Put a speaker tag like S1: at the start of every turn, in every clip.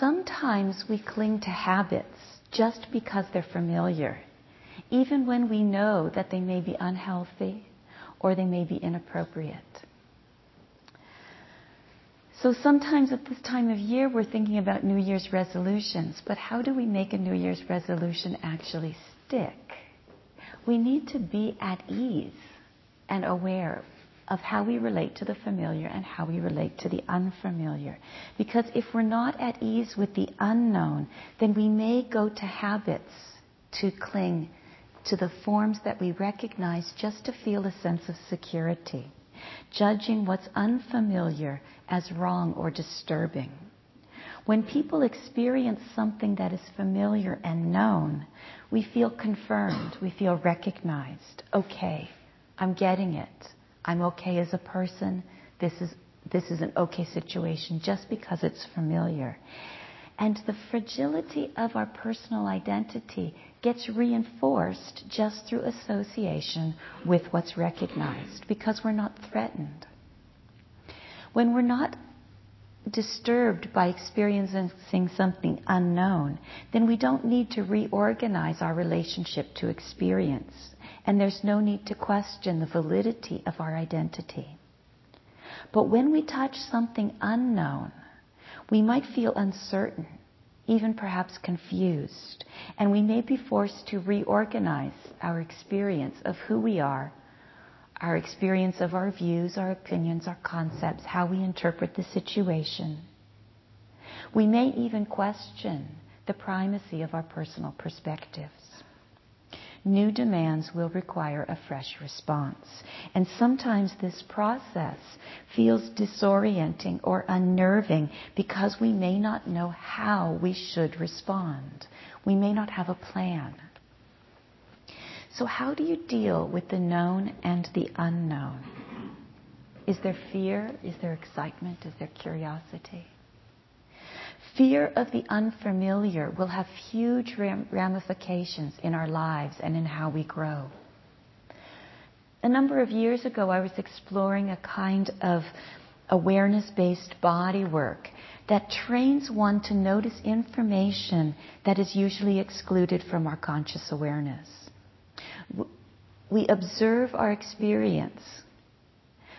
S1: Sometimes we cling to habits just because they're familiar, even when we know that they may be unhealthy or they may be inappropriate. So sometimes at this time of year, we're thinking about New Year's resolutions, but how do we make a New Year's resolution actually stick? We need to be at ease and aware of how we relate to the familiar and how we relate to the unfamiliar. Because if we're not at ease with the unknown, then we may go to habits to cling to the forms that we recognize just to feel a sense of security, judging what's unfamiliar as wrong or disturbing. When people experience something that is familiar and known, we feel confirmed, we feel recognized. Okay, I'm getting it. I'm okay as a person. This is, this is an okay situation just because it's familiar. And the fragility of our personal identity gets reinforced just through association with what's recognized because we're not threatened. When we're not disturbed by experiencing something unknown, then we don't need to reorganize our relationship to experience. And there's no need to question the validity of our identity. But when we touch something unknown, we might feel uncertain, even perhaps confused, and we may be forced to reorganize our experience of who we are, our experience of our views, our opinions, our concepts, how we interpret the situation. We may even question the primacy of our personal perspectives new demands will require a fresh response. And sometimes this process feels disorienting or unnerving because we may not know how we should respond. We may not have a plan. So, how do you deal with the known and the unknown? Is there fear? Is there excitement? Is there curiosity? Fear of the unfamiliar will have huge ramifications in our lives and in how we grow. A number of years ago, I was exploring a kind of awareness based body work that trains one to notice information that is usually excluded from our conscious awareness. We observe our experience,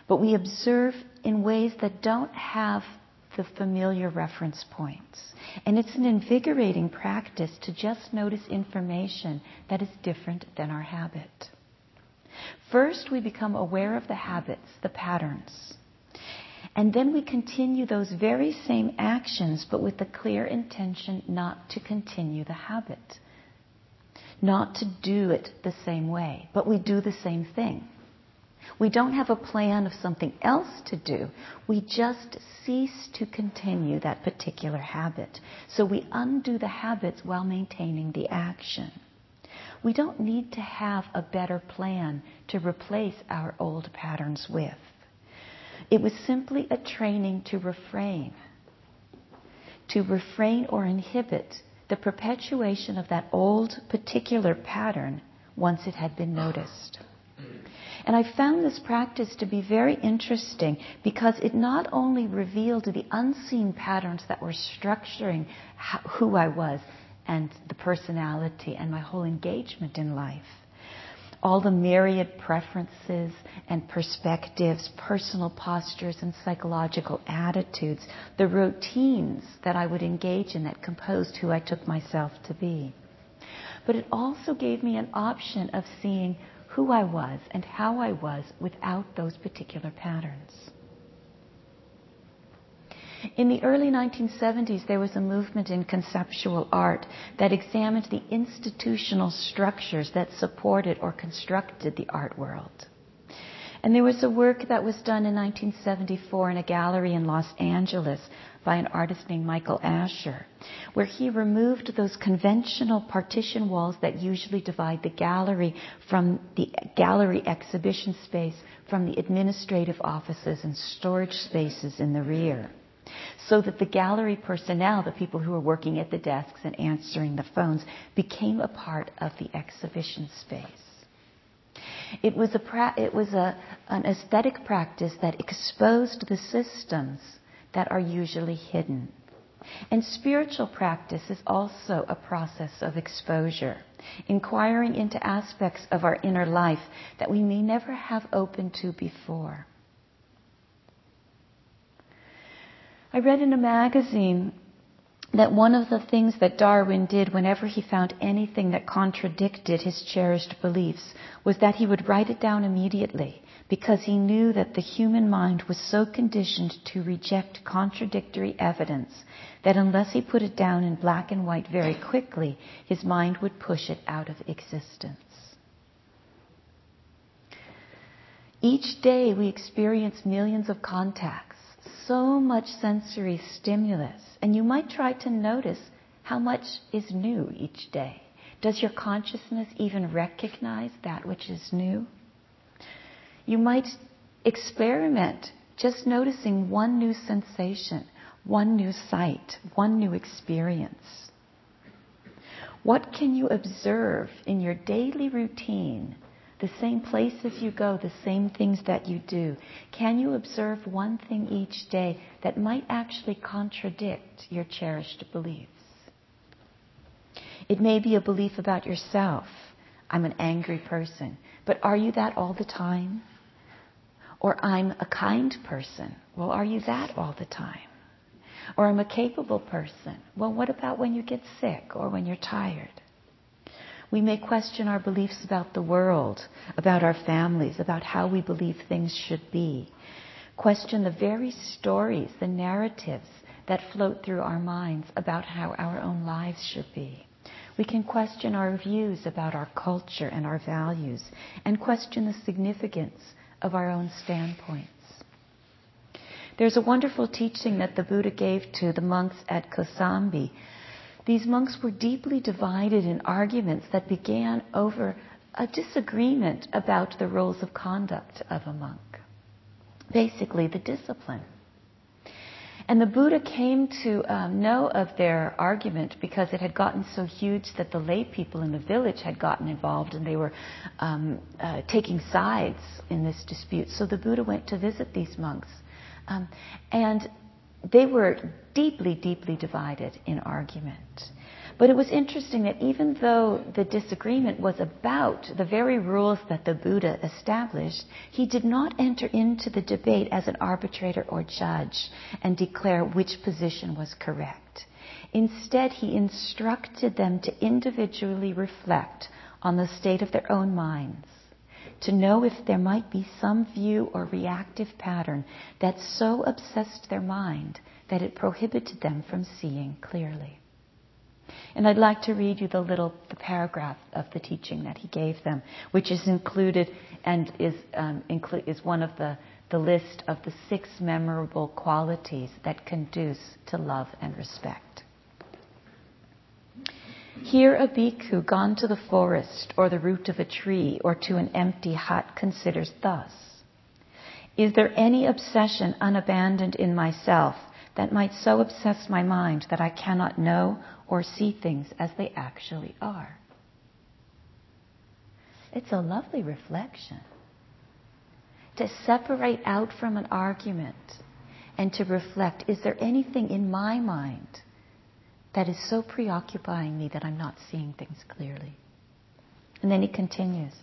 S1: but we observe in ways that don't have the familiar reference points. And it's an invigorating practice to just notice information that is different than our habit. First, we become aware of the habits, the patterns. And then we continue those very same actions, but with the clear intention not to continue the habit. Not to do it the same way, but we do the same thing. We don't have a plan of something else to do. We just cease to continue that particular habit. So we undo the habits while maintaining the action. We don't need to have a better plan to replace our old patterns with. It was simply a training to refrain, to refrain or inhibit the perpetuation of that old particular pattern once it had been noticed. And I found this practice to be very interesting because it not only revealed the unseen patterns that were structuring who I was and the personality and my whole engagement in life, all the myriad preferences and perspectives, personal postures and psychological attitudes, the routines that I would engage in that composed who I took myself to be. But it also gave me an option of seeing who I was and how I was without those particular patterns. In the early 1970s, there was a movement in conceptual art that examined the institutional structures that supported or constructed the art world. And there was a work that was done in 1974 in a gallery in Los Angeles by an artist named Michael Asher, where he removed those conventional partition walls that usually divide the gallery from the gallery exhibition space from the administrative offices and storage spaces in the rear. So that the gallery personnel, the people who were working at the desks and answering the phones, became a part of the exhibition space. It was, a pra- it was a, an aesthetic practice that exposed the systems that are usually hidden. And spiritual practice is also a process of exposure, inquiring into aspects of our inner life that we may never have opened to before. I read in a magazine that one of the things that Darwin did whenever he found anything that contradicted his cherished beliefs was that he would write it down immediately because he knew that the human mind was so conditioned to reject contradictory evidence that unless he put it down in black and white very quickly, his mind would push it out of existence. Each day we experience millions of contacts, so much sensory stimulus, and you might try to notice how much is new each day. Does your consciousness even recognize that which is new? You might experiment just noticing one new sensation, one new sight, one new experience. What can you observe in your daily routine, the same places you go, the same things that you do? Can you observe one thing each day that might actually contradict your cherished beliefs? It may be a belief about yourself. I'm an angry person. But are you that all the time? Or I'm a kind person. Well, are you that all the time? Or I'm a capable person. Well, what about when you get sick or when you're tired? We may question our beliefs about the world, about our families, about how we believe things should be. Question the very stories, the narratives that float through our minds about how our own lives should be. We can question our views about our culture and our values and question the significance of our own standpoints. There's a wonderful teaching that the Buddha gave to the monks at Kosambi. These monks were deeply divided in arguments that began over a disagreement about the rules of conduct of a monk. Basically, the discipline. And the Buddha came to um, know of their argument because it had gotten so huge that the lay people in the village had gotten involved and they were um, uh, taking sides in this dispute. So the Buddha went to visit these monks. Um, and they were deeply, deeply divided in argument. But it was interesting that even though the disagreement was about the very rules that the Buddha established, he did not enter into the debate as an arbitrator or judge and declare which position was correct. Instead, he instructed them to individually reflect on the state of their own minds, to know if there might be some view or reactive pattern that so obsessed their mind that it prohibited them from seeing clearly. And I'd like to read you the little the paragraph of the teaching that he gave them, which is included and is, um, inclu- is one of the, the list of the six memorable qualities that conduce to love and respect. Here a bhikkhu gone to the forest or the root of a tree or to an empty hut considers thus. Is there any obsession unabandoned in myself that might so obsess my mind that I cannot know or see things as they actually are. It's a lovely reflection. To separate out from an argument and to reflect is there anything in my mind that is so preoccupying me that I'm not seeing things clearly? And then he continues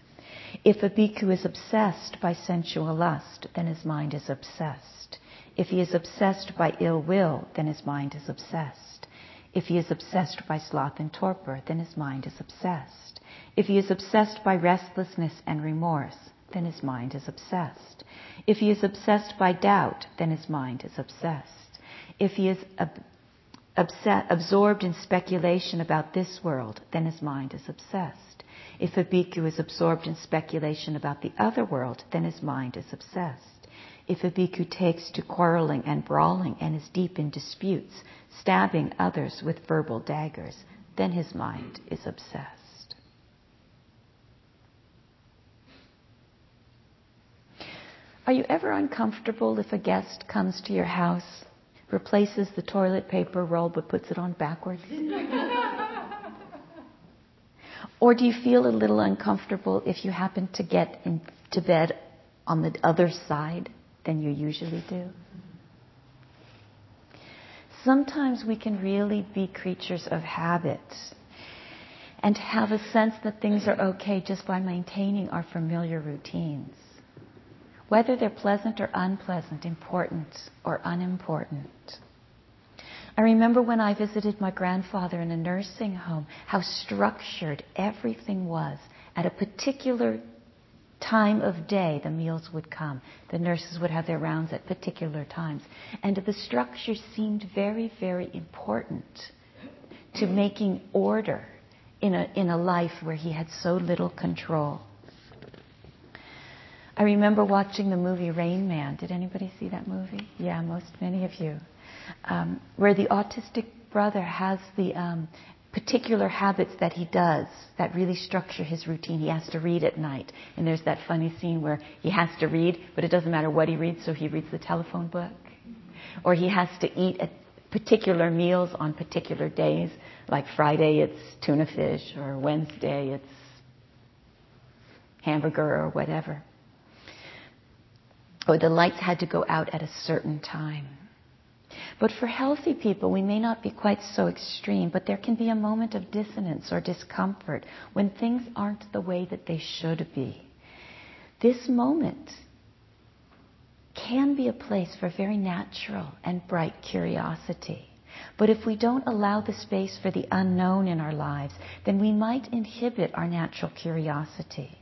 S1: If a bhikkhu is obsessed by sensual lust, then his mind is obsessed. If he is obsessed by ill will, then his mind is obsessed. If he is obsessed by sloth and torpor, then his mind is obsessed. If he is obsessed by restlessness and remorse, then his mind is obsessed. If he is obsessed by doubt, then his mind is obsessed. If he is ab- absorbed in speculation about this world, then his mind is obsessed. If a bhikkhu is absorbed in speculation about the other world, then his mind is obsessed. If a bhikkhu takes to quarreling and brawling and is deep in disputes, stabbing others with verbal daggers, then his mind is obsessed. Are you ever uncomfortable if a guest comes to your house, replaces the toilet paper roll but puts it on backwards? or do you feel a little uncomfortable if you happen to get into bed on the other side than you usually do? Sometimes we can really be creatures of habit and have a sense that things are okay just by maintaining our familiar routines. Whether they're pleasant or unpleasant, important or unimportant. I remember when I visited my grandfather in a nursing home, how structured everything was. At a particular time of day, the meals would come. The nurses would have their rounds at particular times. And the structure seemed very, very important to making order in a, in a life where he had so little control. I remember watching the movie Rain Man. Did anybody see that movie? Yeah, most many of you. Um, where the autistic brother has the um, particular habits that he does that really structure his routine. He has to read at night. And there's that funny scene where he has to read, but it doesn't matter what he reads, so he reads the telephone book. Or he has to eat at particular meals on particular days. Like Friday, it's tuna fish, or Wednesday, it's hamburger, or whatever. Or the lights had to go out at a certain time. But for healthy people, we may not be quite so extreme, but there can be a moment of dissonance or discomfort when things aren't the way that they should be. This moment can be a place for very natural and bright curiosity. But if we don't allow the space for the unknown in our lives, then we might inhibit our natural curiosity.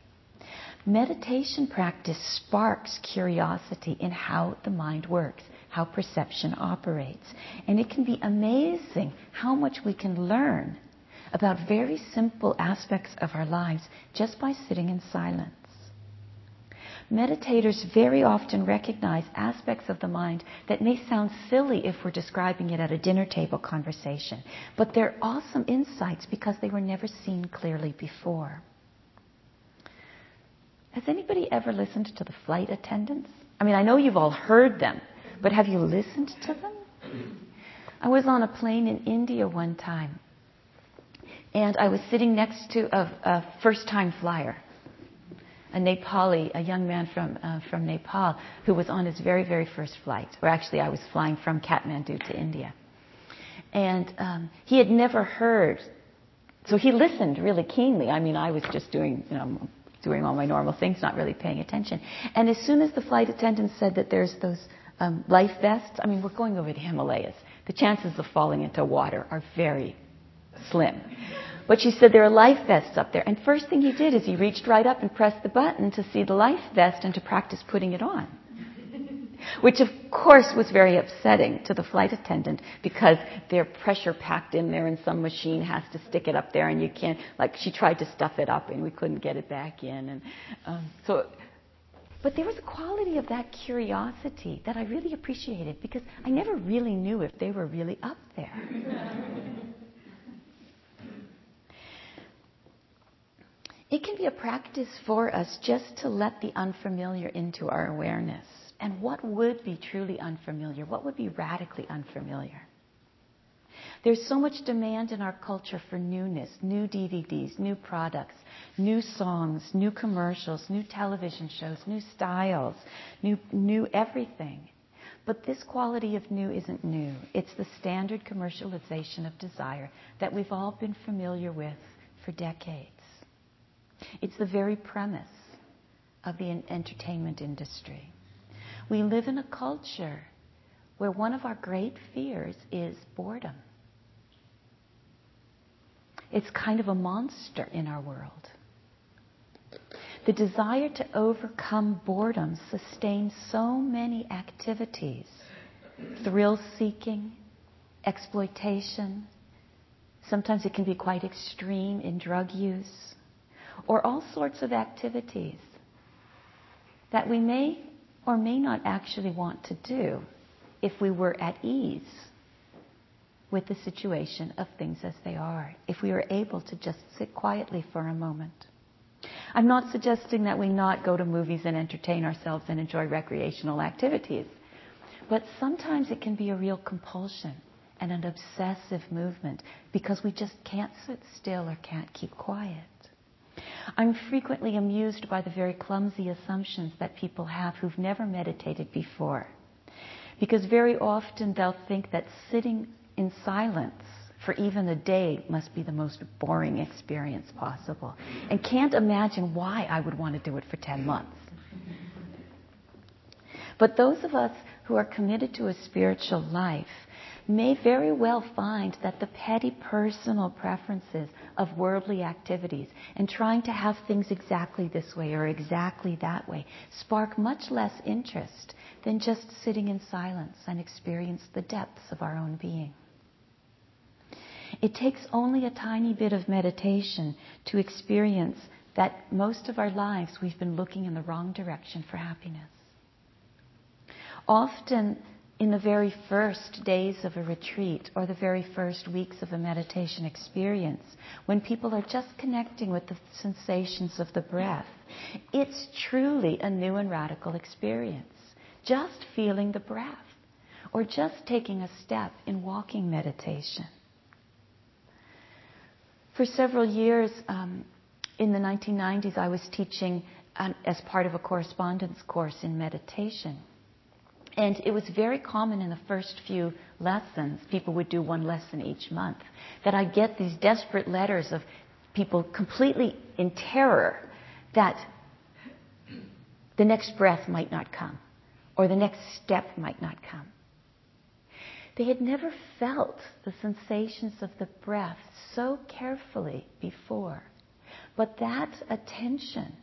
S1: Meditation practice sparks curiosity in how the mind works how perception operates. And it can be amazing how much we can learn about very simple aspects of our lives just by sitting in silence. Meditators very often recognize aspects of the mind that may sound silly if we're describing it at a dinner table conversation, but they're awesome insights because they were never seen clearly before. Has anybody ever listened to the flight attendants? I mean, I know you've all heard them, but have you listened to them? I was on a plane in India one time, and I was sitting next to a, a first-time flyer, a Nepali, a young man from uh, from Nepal, who was on his very, very first flight. Or actually, I was flying from Kathmandu to India, and um, he had never heard. So he listened really keenly. I mean, I was just doing, you know, doing all my normal things, not really paying attention. And as soon as the flight attendant said that there's those um, life vests. I mean, we're going over the Himalayas. The chances of falling into water are very slim. But she said there are life vests up there. And first thing he did is he reached right up and pressed the button to see the life vest and to practice putting it on. Which of course was very upsetting to the flight attendant because they're pressure packed in there and some machine has to stick it up there and you can't, like she tried to stuff it up and we couldn't get it back in. And um, so but there was a quality of that curiosity that I really appreciated because I never really knew if they were really up there. it can be a practice for us just to let the unfamiliar into our awareness. And what would be truly unfamiliar? What would be radically unfamiliar? There's so much demand in our culture for newness, new DVDs, new products, new songs, new commercials, new television shows, new styles, new, new everything. But this quality of new isn't new. It's the standard commercialization of desire that we've all been familiar with for decades. It's the very premise of the entertainment industry. We live in a culture where one of our great fears is boredom. It's kind of a monster in our world. The desire to overcome boredom sustains so many activities thrill seeking, exploitation. Sometimes it can be quite extreme in drug use, or all sorts of activities that we may or may not actually want to do if we were at ease with the situation of things as they are, if we are able to just sit quietly for a moment. I'm not suggesting that we not go to movies and entertain ourselves and enjoy recreational activities, but sometimes it can be a real compulsion and an obsessive movement because we just can't sit still or can't keep quiet. I'm frequently amused by the very clumsy assumptions that people have who've never meditated before. Because very often they'll think that sitting in silence for even a day must be the most boring experience possible and can't imagine why I would want to do it for 10 months. But those of us who are committed to a spiritual life may very well find that the petty personal preferences of worldly activities and trying to have things exactly this way or exactly that way spark much less interest than just sitting in silence and experience the depths of our own being. It takes only a tiny bit of meditation to experience that most of our lives we've been looking in the wrong direction for happiness. Often, in the very first days of a retreat or the very first weeks of a meditation experience, when people are just connecting with the sensations of the breath, it's truly a new and radical experience. Just feeling the breath or just taking a step in walking meditation. For several years um, in the 1990s, I was teaching as part of a correspondence course in meditation. And it was very common in the first few lessons, people would do one lesson each month, that I'd get these desperate letters of people completely in terror that the next breath might not come or the next step might not come. They had never felt the sensations of the breath so carefully before. But that attention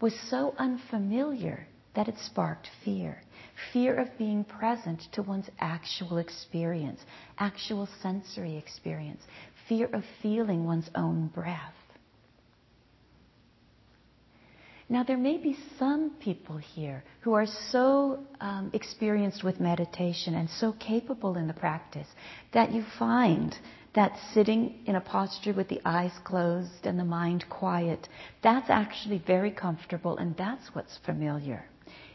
S1: was so unfamiliar that it sparked fear. Fear of being present to one's actual experience, actual sensory experience. Fear of feeling one's own breath. Now, there may be some people here who are so um, experienced with meditation and so capable in the practice that you find that sitting in a posture with the eyes closed and the mind quiet, that's actually very comfortable and that's what's familiar.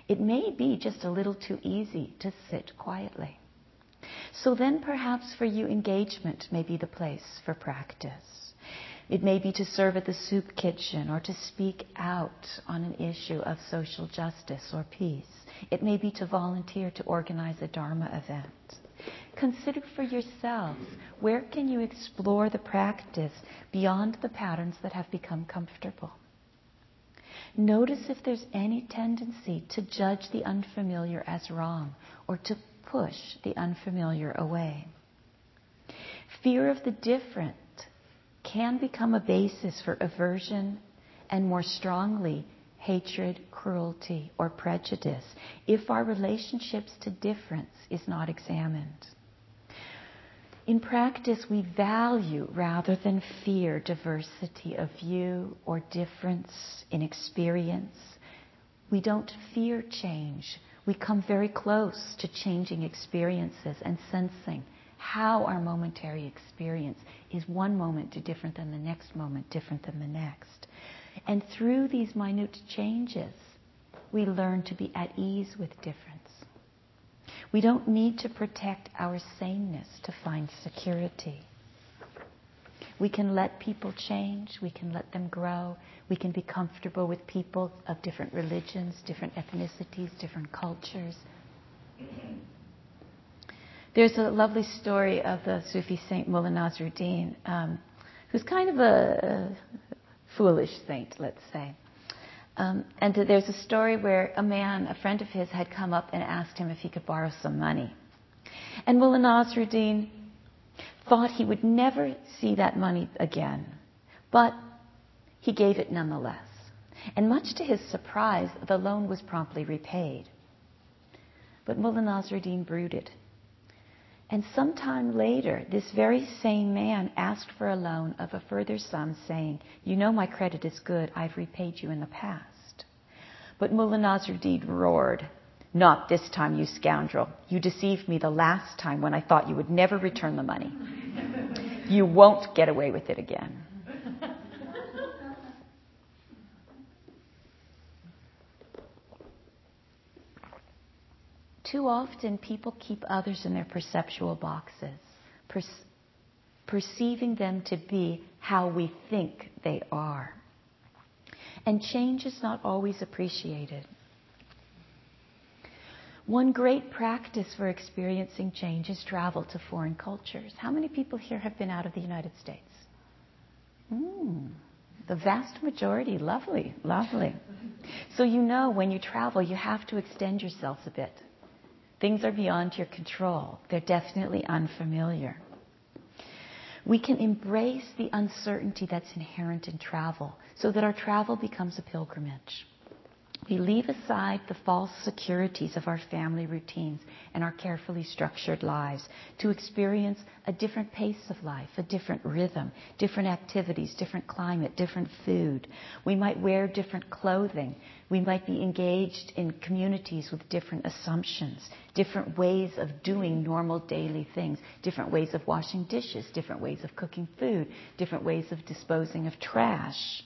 S1: It may be just a little too easy to sit quietly. So then perhaps for you, engagement may be the place for practice. It may be to serve at the soup kitchen or to speak out on an issue of social justice or peace. It may be to volunteer to organize a Dharma event. Consider for yourselves where can you explore the practice beyond the patterns that have become comfortable. Notice if there's any tendency to judge the unfamiliar as wrong or to push the unfamiliar away. Fear of the different can become a basis for aversion and more strongly hatred, cruelty, or prejudice if our relationships to difference is not examined. In practice, we value rather than fear diversity of view or difference in experience. We don't fear change. We come very close to changing experiences and sensing how our momentary experience is one moment different than the next moment, different than the next. And through these minute changes, we learn to be at ease with difference. We don't need to protect our saneness to find security. We can let people change. We can let them grow. We can be comfortable with people of different religions, different ethnicities, different cultures. There's a lovely story of the Sufi saint Mullah Nasruddin, um, who's kind of a, a foolish saint, let's say. Um, and there's a story where a man, a friend of his, had come up and asked him if he could borrow some money. And Mullah Nasruddin thought he would never see that money again, but he gave it nonetheless. And much to his surprise, the loan was promptly repaid. But Mullah Nasruddin brooded. And sometime later, this very same man asked for a loan of a further sum, saying, You know my credit is good. I've repaid you in the past. But Mullah Nasruddin roared, Not this time, you scoundrel. You deceived me the last time when I thought you would never return the money. you won't get away with it again. Too often, people keep others in their perceptual boxes, per- perceiving them to be how we think they are. And change is not always appreciated. One great practice for experiencing change is travel to foreign cultures. How many people here have been out of the United States? Mm, the vast majority. Lovely, lovely. So you know when you travel, you have to extend yourselves a bit. Things are beyond your control. They're definitely unfamiliar. We can embrace the uncertainty that's inherent in travel so that our travel becomes a pilgrimage. We leave aside the false securities of our family routines and our carefully structured lives to experience a different pace of life, a different rhythm, different activities, different climate, different food. We might wear different clothing. We might be engaged in communities with different assumptions, different ways of doing normal daily things, different ways of washing dishes, different ways of cooking food, different ways of disposing of trash.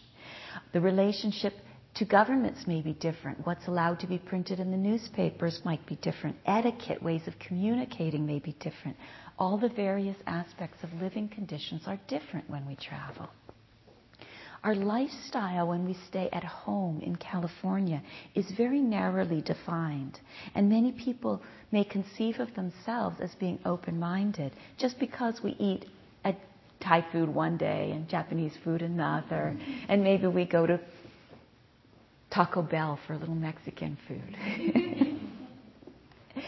S1: The relationship to governments may be different. What's allowed to be printed in the newspapers might be different. Etiquette, ways of communicating may be different. All the various aspects of living conditions are different when we travel. Our lifestyle when we stay at home in California is very narrowly defined, and many people may conceive of themselves as being open minded just because we eat a Thai food one day and Japanese food another, and maybe we go to Taco Bell for a little Mexican food.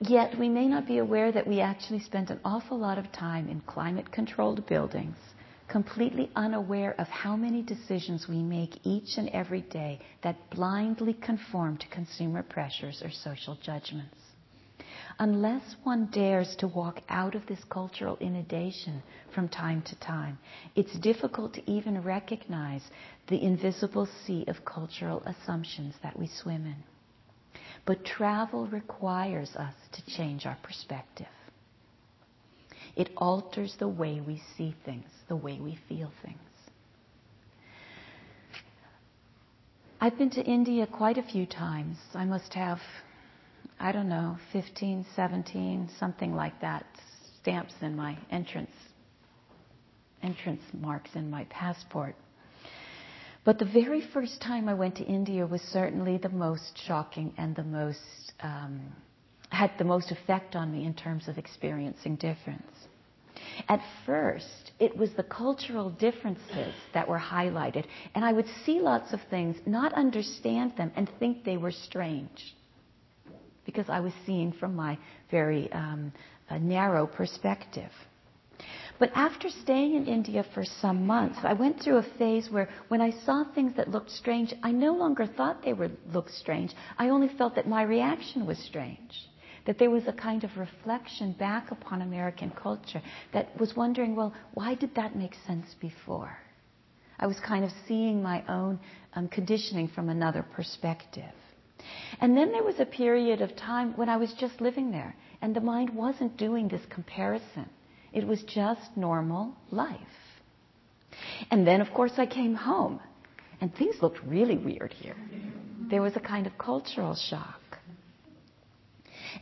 S1: Yet we may not be aware that we actually spend an awful lot of time in climate controlled buildings, completely unaware of how many decisions we make each and every day that blindly conform to consumer pressures or social judgments unless one dares to walk out of this cultural inundation from time to time, it's difficult to even recognize the invisible sea of cultural assumptions that we swim in. But travel requires us to change our perspective. It alters the way we see things, the way we feel things. I've been to India quite a few times. I must have I don't know, 15, 17, something like that, stamps in my entrance, entrance marks in my passport. But the very first time I went to India was certainly the most shocking and the most, um, had the most effect on me in terms of experiencing difference. At first, it was the cultural differences that were highlighted, and I would see lots of things, not understand them, and think they were strange because I was seeing from my very um, narrow perspective. But after staying in India for some months, I went through a phase where when I saw things that looked strange, I no longer thought they would look strange. I only felt that my reaction was strange. That there was a kind of reflection back upon American culture that was wondering, well, why did that make sense before? I was kind of seeing my own um, conditioning from another perspective. And then there was a period of time when I was just living there, and the mind wasn't doing this comparison. It was just normal life. And then, of course, I came home, and things looked really weird here. There was a kind of cultural shock.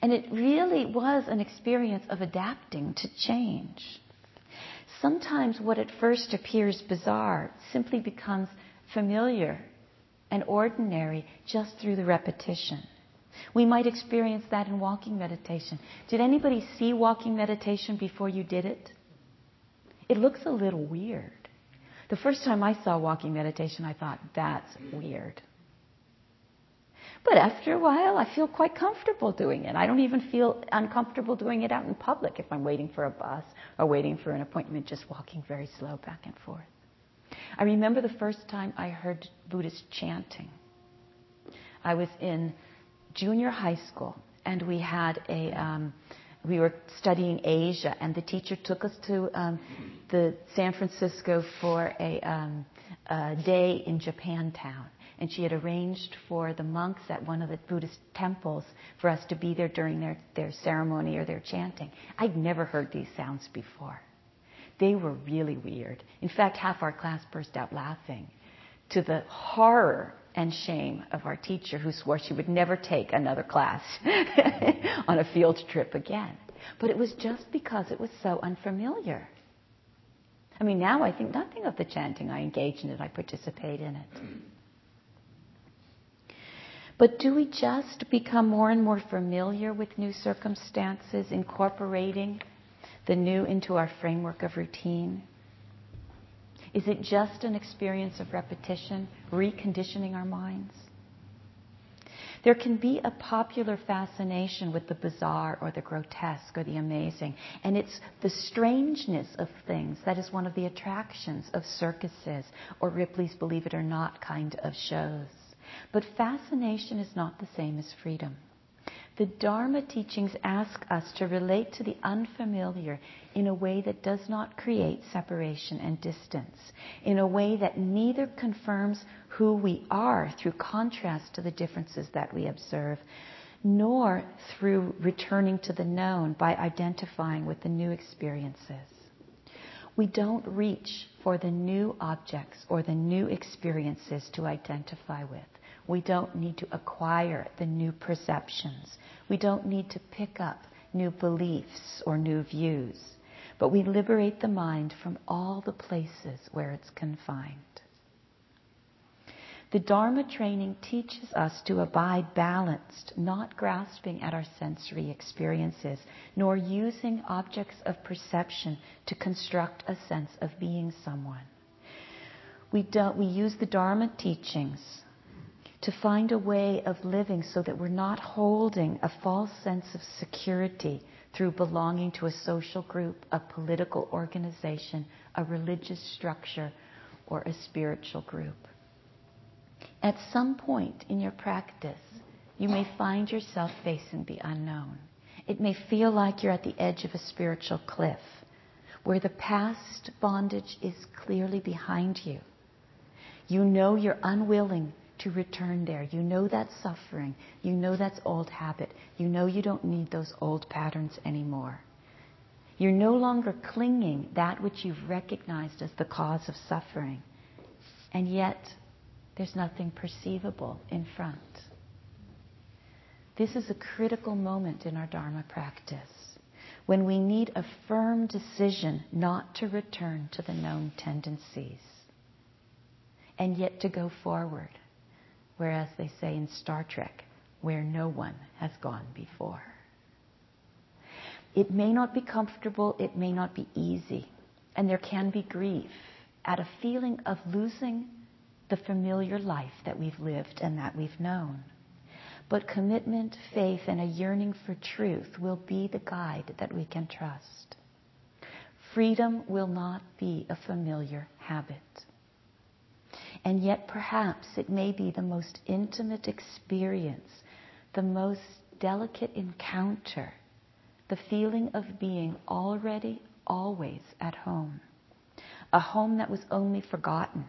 S1: And it really was an experience of adapting to change. Sometimes what at first appears bizarre simply becomes familiar and ordinary just through the repetition. We might experience that in walking meditation. Did anybody see walking meditation before you did it? It looks a little weird. The first time I saw walking meditation, I thought, that's weird. But after a while, I feel quite comfortable doing it. I don't even feel uncomfortable doing it out in public if I'm waiting for a bus or waiting for an appointment, just walking very slow back and forth. I remember the first time I heard Buddhist chanting. I was in junior high school, and we had a um, we were studying Asia, and the teacher took us to um, the San Francisco for a, um, a day in Japantown. And she had arranged for the monks at one of the Buddhist temples for us to be there during their, their ceremony or their chanting. I'd never heard these sounds before. They were really weird. In fact, half our class burst out laughing to the horror and shame of our teacher who swore she would never take another class on a field trip again. But it was just because it was so unfamiliar. I mean, now I think nothing of the chanting. I engage in it, I participate in it. But do we just become more and more familiar with new circumstances, incorporating the new into our framework of routine? Is it just an experience of repetition, reconditioning our minds? There can be a popular fascination with the bizarre or the grotesque or the amazing, and it's the strangeness of things that is one of the attractions of circuses or Ripley's Believe It or Not kind of shows. But fascination is not the same as freedom. The Dharma teachings ask us to relate to the unfamiliar in a way that does not create separation and distance, in a way that neither confirms who we are through contrast to the differences that we observe, nor through returning to the known by identifying with the new experiences. We don't reach for the new objects or the new experiences to identify with. We don't need to acquire the new perceptions. We don't need to pick up new beliefs or new views. But we liberate the mind from all the places where it's confined. The Dharma training teaches us to abide balanced, not grasping at our sensory experiences, nor using objects of perception to construct a sense of being someone. We, don't, we use the Dharma teachings to find a way of living so that we're not holding a false sense of security through belonging to a social group, a political organization, a religious structure, or a spiritual group. At some point in your practice, you may find yourself facing the unknown. It may feel like you're at the edge of a spiritual cliff where the past bondage is clearly behind you. You know you're unwilling to return there. You know that suffering. You know that's old habit. You know you don't need those old patterns anymore. You're no longer clinging that which you've recognized as the cause of suffering. And yet, there's nothing perceivable in front. This is a critical moment in our Dharma practice when we need a firm decision not to return to the known tendencies and yet to go forward whereas they say in Star Trek, where no one has gone before. It may not be comfortable, it may not be easy, and there can be grief at a feeling of losing the familiar life that we've lived and that we've known. But commitment, faith, and a yearning for truth will be the guide that we can trust. Freedom will not be a familiar habit. And yet, perhaps it may be the most intimate experience, the most delicate encounter, the feeling of being already, always at home. A home that was only forgotten,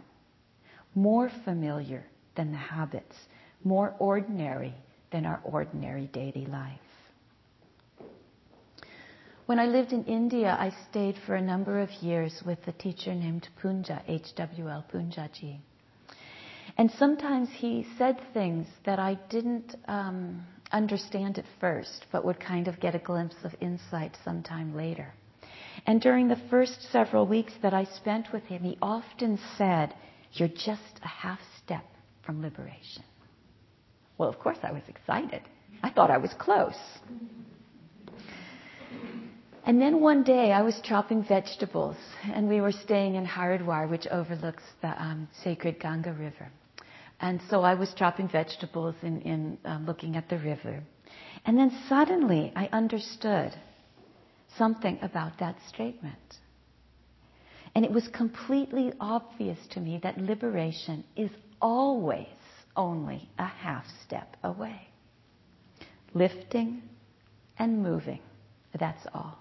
S1: more familiar than the habits, more ordinary than our ordinary daily life. When I lived in India, I stayed for a number of years with a teacher named Punja, H.W.L. Punjaji. And sometimes he said things that I didn't um, understand at first, but would kind of get a glimpse of insight sometime later. And during the first several weeks that I spent with him, he often said, You're just a half step from liberation. Well, of course, I was excited. I thought I was close. And then one day I was chopping vegetables, and we were staying in Haridwar, which overlooks the um, sacred Ganga River. And so I was chopping vegetables and, um, looking at the river. And then suddenly I understood something about that statement. And it was completely obvious to me that liberation is always only a half step away. Lifting and moving, that's all.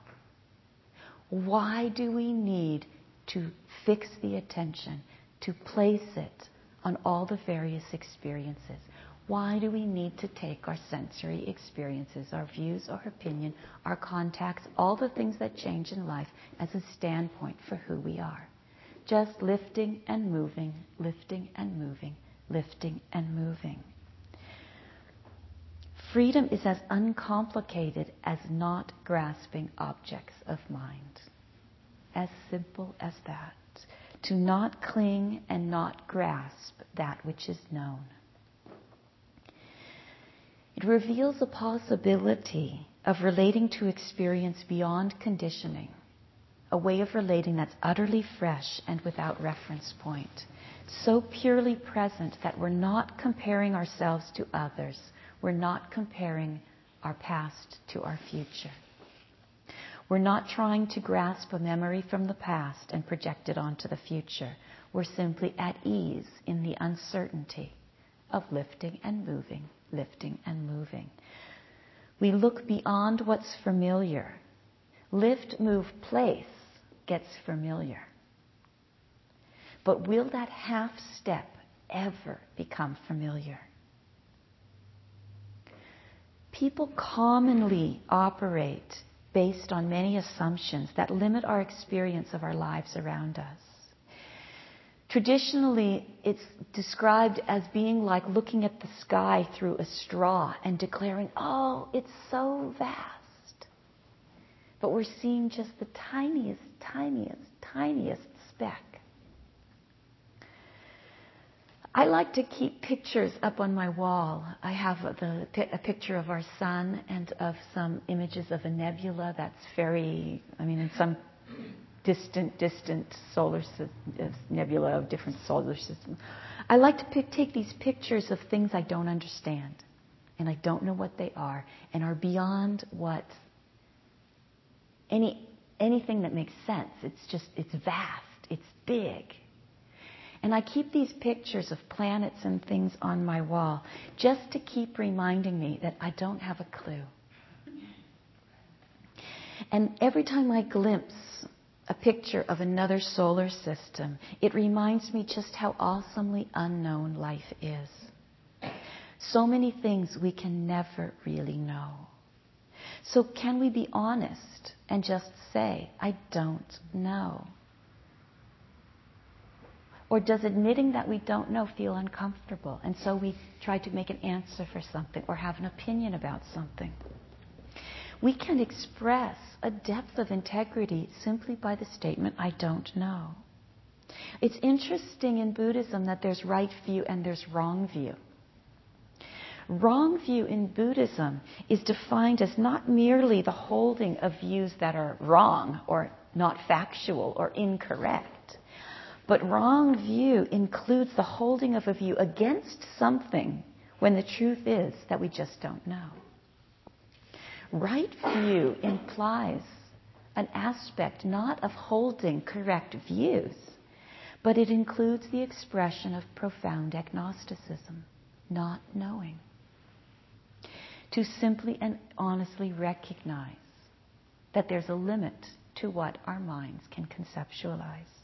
S1: Why do we need to fix the attention, to place it on all the various experiences. Why do we need to take our sensory experiences, our views, our opinion, our contacts, all the things that change in life as a standpoint for who we are? Just lifting and moving, lifting and moving, lifting and moving. Freedom is as uncomplicated as not grasping objects of mind. As simple as that to not cling and not grasp that which is known. It reveals a possibility of relating to experience beyond conditioning, a way of relating that's utterly fresh and without reference point, so purely present that we're not comparing ourselves to others, we're not comparing our past to our future. We're not trying to grasp a memory from the past and project it onto the future. We're simply at ease in the uncertainty of lifting and moving, lifting and moving. We look beyond what's familiar. Lift, move, place gets familiar. But will that half step ever become familiar? People commonly operate based on many assumptions that limit our experience of our lives around us. Traditionally, it's described as being like looking at the sky through a straw and declaring, oh, it's so vast. But we're seeing just the tiniest, tiniest, tiniest speck. I like to keep pictures up on my wall. I have the, a picture of our sun and of some images of a nebula that's very, I mean, in some distant, distant solar uh, nebula of different solar systems. I like to pick, take these pictures of things I don't understand and I don't know what they are and are beyond what any anything that makes sense. It's just it's vast, it's big. And I keep these pictures of planets and things on my wall just to keep reminding me that I don't have a clue. And every time I glimpse a picture of another solar system, it reminds me just how awesomely unknown life is. So many things we can never really know. So, can we be honest and just say, I don't know? Or does admitting that we don't know feel uncomfortable? And so we try to make an answer for something or have an opinion about something. We can express a depth of integrity simply by the statement, I don't know. It's interesting in Buddhism that there's right view and there's wrong view. Wrong view in Buddhism is defined as not merely the holding of views that are wrong or not factual or incorrect, but wrong view includes the holding of a view against something when the truth is that we just don't know. Right view implies an aspect not of holding correct views, but it includes the expression of profound agnosticism, not knowing. To simply and honestly recognize that there's a limit to what our minds can conceptualize.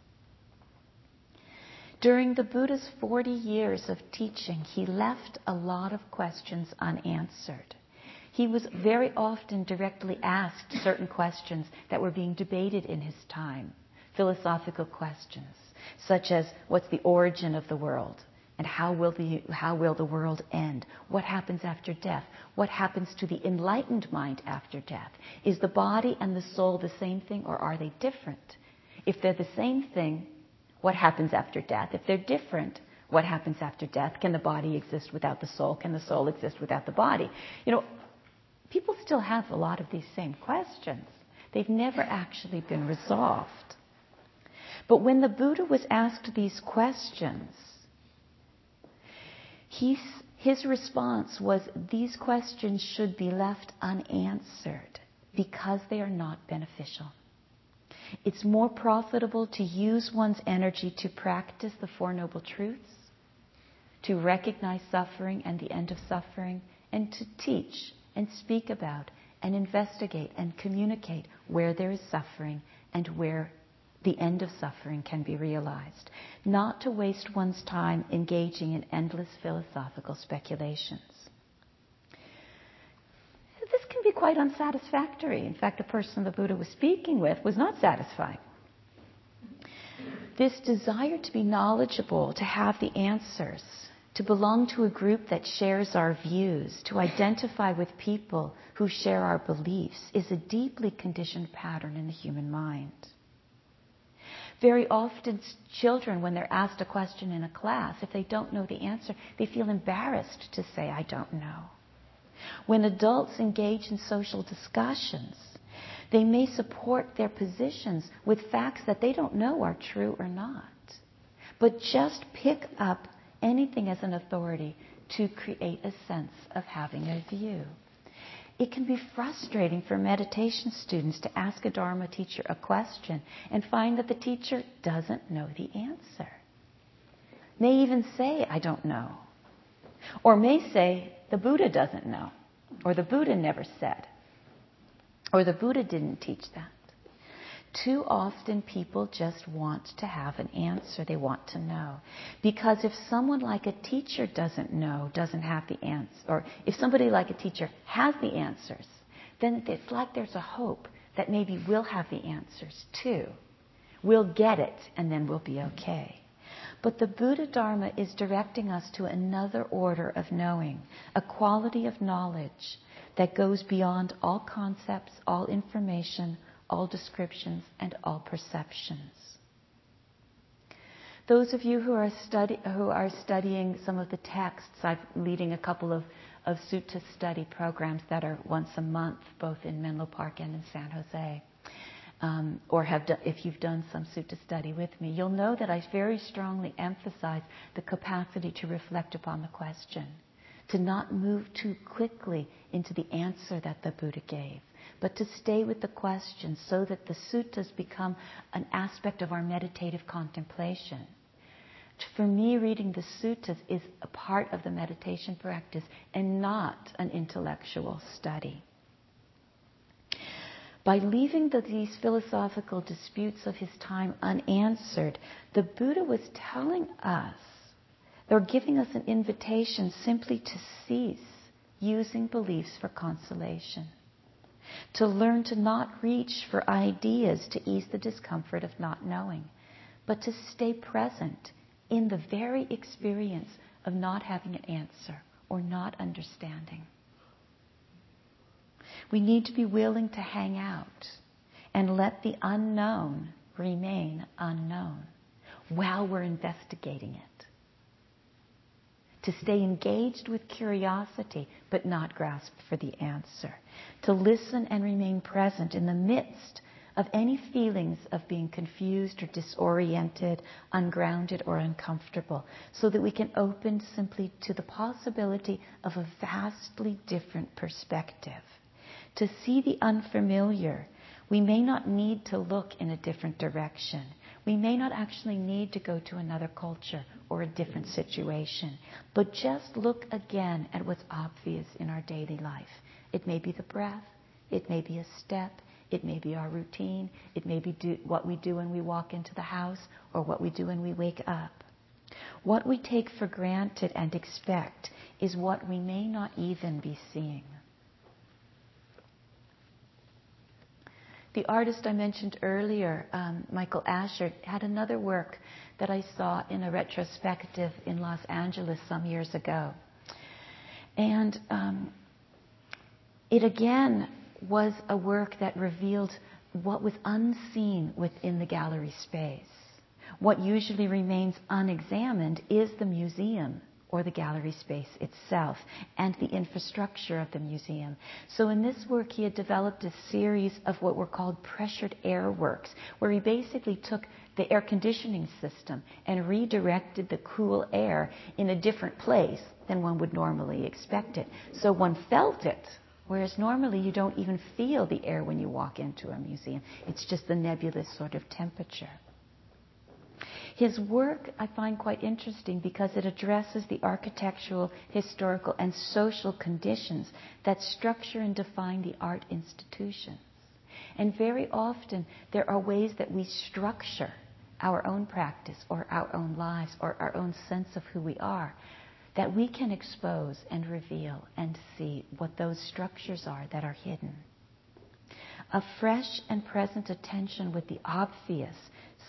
S1: During the Buddha's 40 years of teaching, he left a lot of questions unanswered he was very often directly asked certain questions that were being debated in his time, philosophical questions, such as what's the origin of the world? And how will, the, how will the world end? What happens after death? What happens to the enlightened mind after death? Is the body and the soul the same thing or are they different? If they're the same thing, what happens after death? If they're different, what happens after death? Can the body exist without the soul? Can the soul exist without the body? You know, people still have a lot of these same questions. They've never actually been resolved. But when the Buddha was asked these questions, his response was these questions should be left unanswered because they are not beneficial. It's more profitable to use one's energy to practice the Four Noble Truths, to recognize suffering and the end of suffering, and to teach and speak about and investigate and communicate where there is suffering and where the end of suffering can be realized. Not to waste one's time engaging in endless philosophical speculations. This can be quite unsatisfactory. In fact, the person the Buddha was speaking with was not satisfied. This desire to be knowledgeable, to have the answers, to belong to a group that shares our views, to identify with people who share our beliefs, is a deeply conditioned pattern in the human mind. Very often, children, when they're asked a question in a class, if they don't know the answer, they feel embarrassed to say, I don't know. When adults engage in social discussions, they may support their positions with facts that they don't know are true or not, but just pick up anything as an authority to create a sense of having a view. It can be frustrating for meditation students to ask a Dharma teacher a question and find that the teacher doesn't know the answer. May even say, I don't know. Or may say, the Buddha doesn't know. Or the Buddha never said. Or the Buddha didn't teach that. Too often people just want to have an answer. They want to know. Because if someone like a teacher doesn't know, doesn't have the answer, or if somebody like a teacher has the answers, then it's like there's a hope that maybe we'll have the answers too. We'll get it and then we'll be okay. But the Buddha Dharma is directing us to another order of knowing, a quality of knowledge that goes beyond all concepts, all information, all descriptions, and all perceptions. Those of you who are, study, who are studying some of the texts, I'm leading a couple of, of sutta study programs that are once a month, both in Menlo Park and in San Jose. Um, or have done, if you've done some sutta study with me, you'll know that I very strongly emphasize the capacity to reflect upon the question, to not move too quickly into the answer that the Buddha gave but to stay with the question so that the suttas become an aspect of our meditative contemplation. For me, reading the suttas is a part of the meditation practice and not an intellectual study. By leaving the, these philosophical disputes of his time unanswered, the Buddha was telling us, or giving us an invitation simply to cease using beliefs for consolation to learn to not reach for ideas to ease the discomfort of not knowing, but to stay present in the very experience of not having an answer or not understanding. We need to be willing to hang out and let the unknown remain unknown while we're investigating it to stay engaged with curiosity but not grasp for the answer, to listen and remain present in the midst of any feelings of being confused or disoriented, ungrounded or uncomfortable, so that we can open simply to the possibility of a vastly different perspective. To see the unfamiliar, we may not need to look in a different direction. We may not actually need to go to another culture or a different situation, but just look again at what's obvious in our daily life. It may be the breath, it may be a step, it may be our routine, it may be do, what we do when we walk into the house or what we do when we wake up. What we take for granted and expect is what we may not even be seeing. The artist I mentioned earlier, um, Michael Asher, had another work that I saw in a retrospective in Los Angeles some years ago. And um, it again was a work that revealed what was unseen within the gallery space. What usually remains unexamined is the museum or the gallery space itself and the infrastructure of the museum. So in this work, he had developed a series of what were called pressured air works, where he basically took the air conditioning system and redirected the cool air in a different place than one would normally expect it. So one felt it, whereas normally you don't even feel the air when you walk into a museum. It's just the nebulous sort of temperature. His work I find quite interesting because it addresses the architectural, historical, and social conditions that structure and define the art institutions. And very often there are ways that we structure our own practice or our own lives or our own sense of who we are that we can expose and reveal and see what those structures are that are hidden. A fresh and present attention with the obvious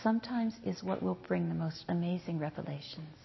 S1: sometimes is what will bring the most amazing revelations.